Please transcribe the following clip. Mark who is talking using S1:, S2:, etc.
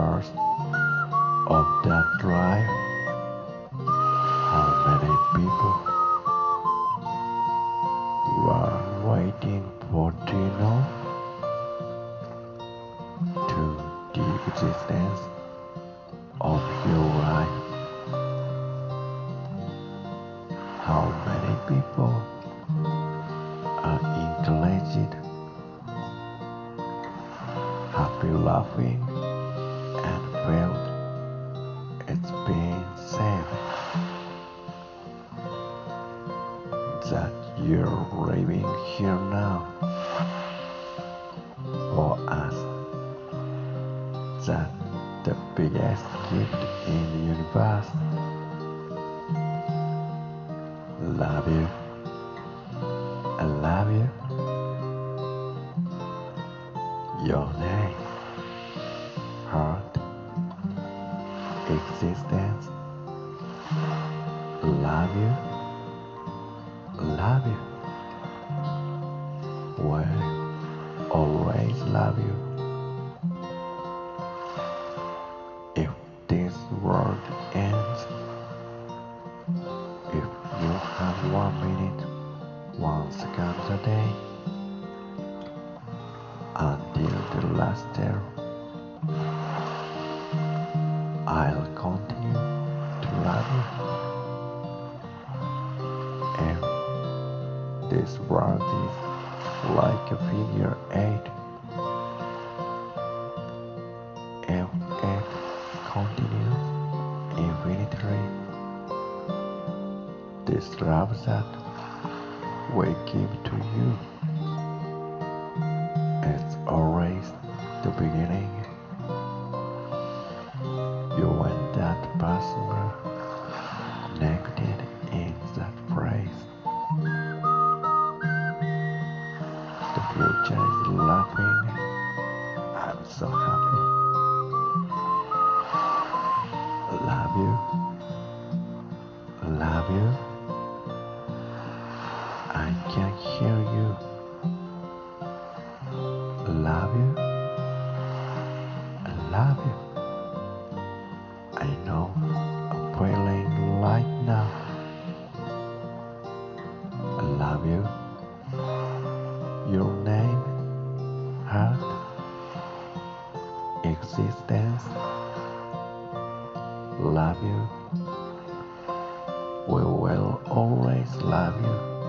S1: of that drive? How many people were waiting for Dino to the existence of your life? How many people are inclined happy laughing? Felt it's being said that you're living here now for us that the biggest gift in the universe love you I love you. Your name existence love you. Love you. Will always love you. If this world ends if you have one minute one second a day until the last day I'll this world is like a figure eight. If it continues infinitely this love that we give to you it's always the beginning. You and that person connected in that phrase can hear you. I love you. I love you. I know I'm feeling like now. I love you. Your name heart existence. Love you. We will always love you